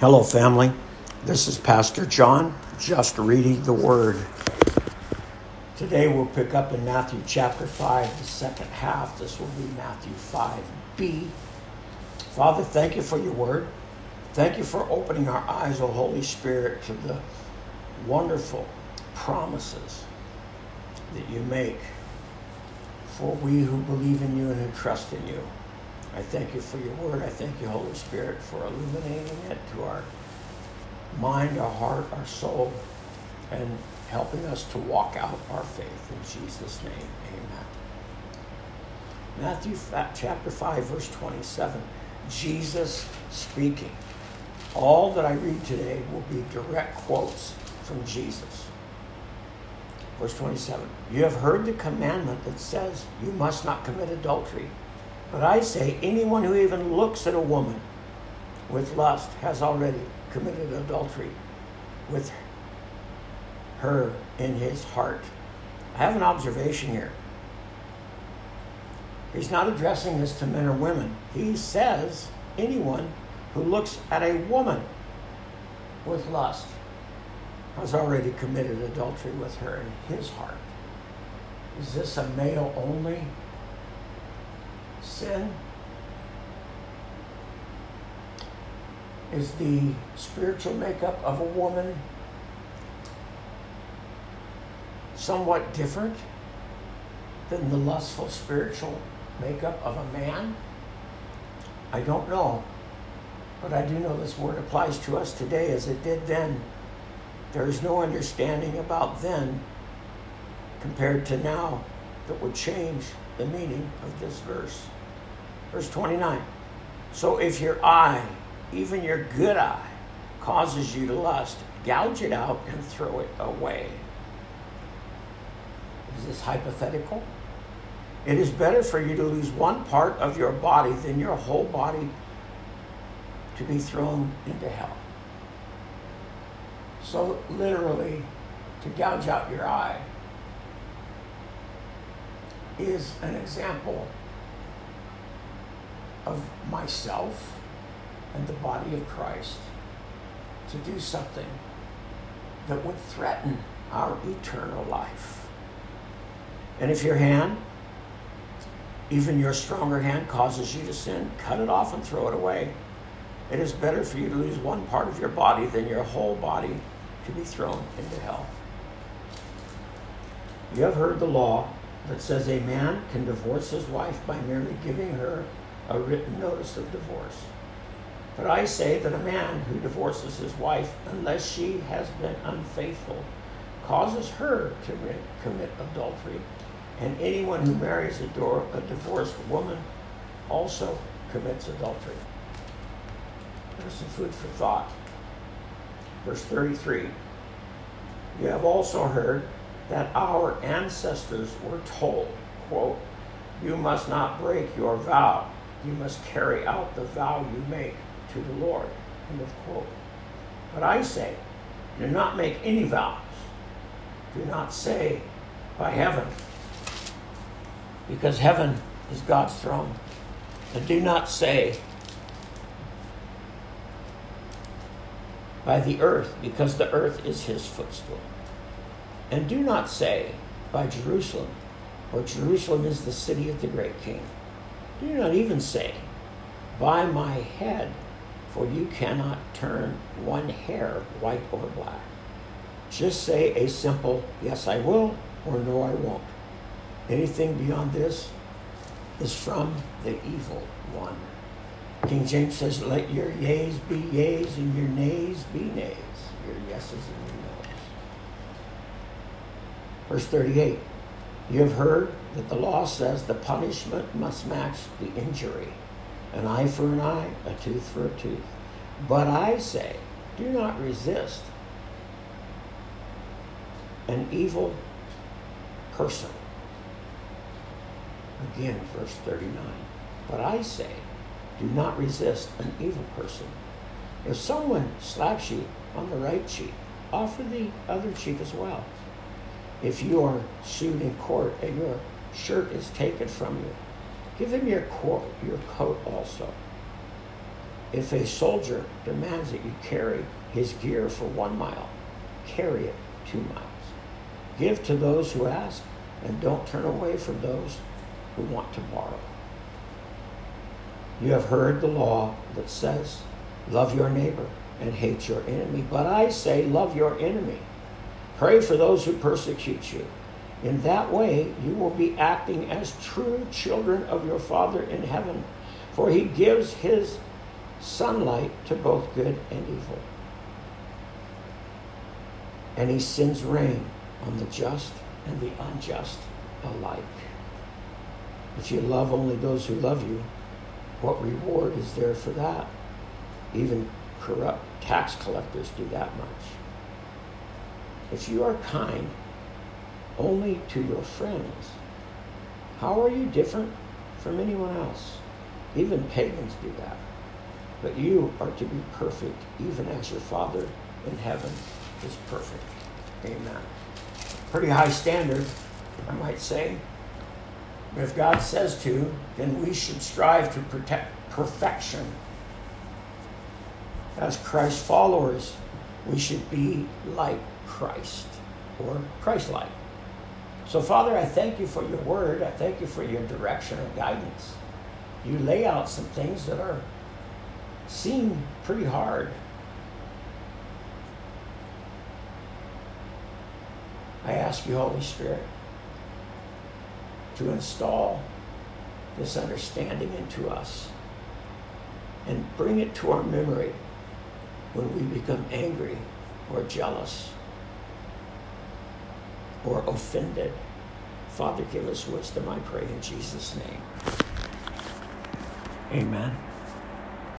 Hello, family. This is Pastor John, just reading the Word. Today we'll pick up in Matthew chapter 5, the second half. This will be Matthew 5b. Father, thank you for your Word. Thank you for opening our eyes, O Holy Spirit, to the wonderful promises that you make for we who believe in you and who trust in you. I thank you for your word. I thank you, Holy Spirit, for illuminating it to our mind, our heart, our soul, and helping us to walk out our faith. In Jesus' name, amen. Matthew chapter 5, verse 27. Jesus speaking. All that I read today will be direct quotes from Jesus. Verse 27 You have heard the commandment that says, You must not commit adultery. But I say, anyone who even looks at a woman with lust has already committed adultery with her in his heart. I have an observation here. He's not addressing this to men or women. He says, anyone who looks at a woman with lust has already committed adultery with her in his heart. Is this a male only sin? Is the spiritual makeup of a woman somewhat different than the lustful spiritual makeup of a man? I don't know. But I do know this word applies to us today as it did then. There is no understanding about then compared to now that would change the meaning of this verse. Verse 29. So if your eye, even your good eye, causes you to lust, gouge it out and throw it away. Is this hypothetical? It is better for you to lose one part of your body than your whole body to be thrown into hell. So, literally, to gouge out your eye is an example of myself and the body of Christ to do something that would threaten our eternal life. And if your hand, even your stronger hand, causes you to sin, cut it off and throw it away. It is better for you to lose one part of your body than your whole body to be thrown into hell. You have heard the law that says a man can divorce his wife by merely giving her a written notice of divorce. But I say that a man who divorces his wife, unless she has been unfaithful, causes her to commit adultery, and anyone who marries a, door, a divorced woman also commits adultery. There's some food for thought. Verse 33 You have also heard that our ancestors were told, quote, You must not break your vow. You must carry out the vow you make to the Lord. End of quote. But I say, do not make any vows. Do not say by heaven, because heaven is God's throne. And do not say by the earth, because the earth is his footstool. And do not say by Jerusalem, for Jerusalem is the city of the great king. Do not even say, by my head, for you cannot turn one hair white or black. Just say a simple, yes, I will, or no, I won't. Anything beyond this is from the evil one. King James says, Let your yeas be yeas and your nays be nays, your yeses and your noes. Verse 38 You have heard that the law says the punishment must match the injury an eye for an eye, a tooth for a tooth. But I say, do not resist an evil person. Again, verse 39. But I say, do not resist an evil person. If someone slaps you on the right cheek, offer the other cheek as well. If you are sued in court and your shirt is taken from you, give them your coat, your coat also. if a soldier demands that you carry his gear for one mile, carry it two miles. Give to those who ask, and don't turn away from those who want to borrow. You have heard the law that says, Love your neighbor and hate your enemy. But I say, Love your enemy. Pray for those who persecute you. In that way, you will be acting as true children of your Father in heaven, for he gives his sunlight to both good and evil. And he sends rain on the just and the unjust alike. If you love only those who love you, what reward is there for that? Even corrupt tax collectors do that much. If you are kind only to your friends, how are you different from anyone else? Even pagans do that. But you are to be perfect, even as your Father in heaven is perfect. Amen. Pretty high standard, I might say. But if God says to, then we should strive to protect perfection. As Christ followers, we should be like Christ or Christ like. So, Father, I thank you for your word. I thank you for your direction and guidance. You lay out some things that are seem pretty hard. I ask you, Holy Spirit, to install this understanding into us and bring it to our memory when we become angry or jealous or offended. Father, give us wisdom, I pray, in Jesus' name. Amen.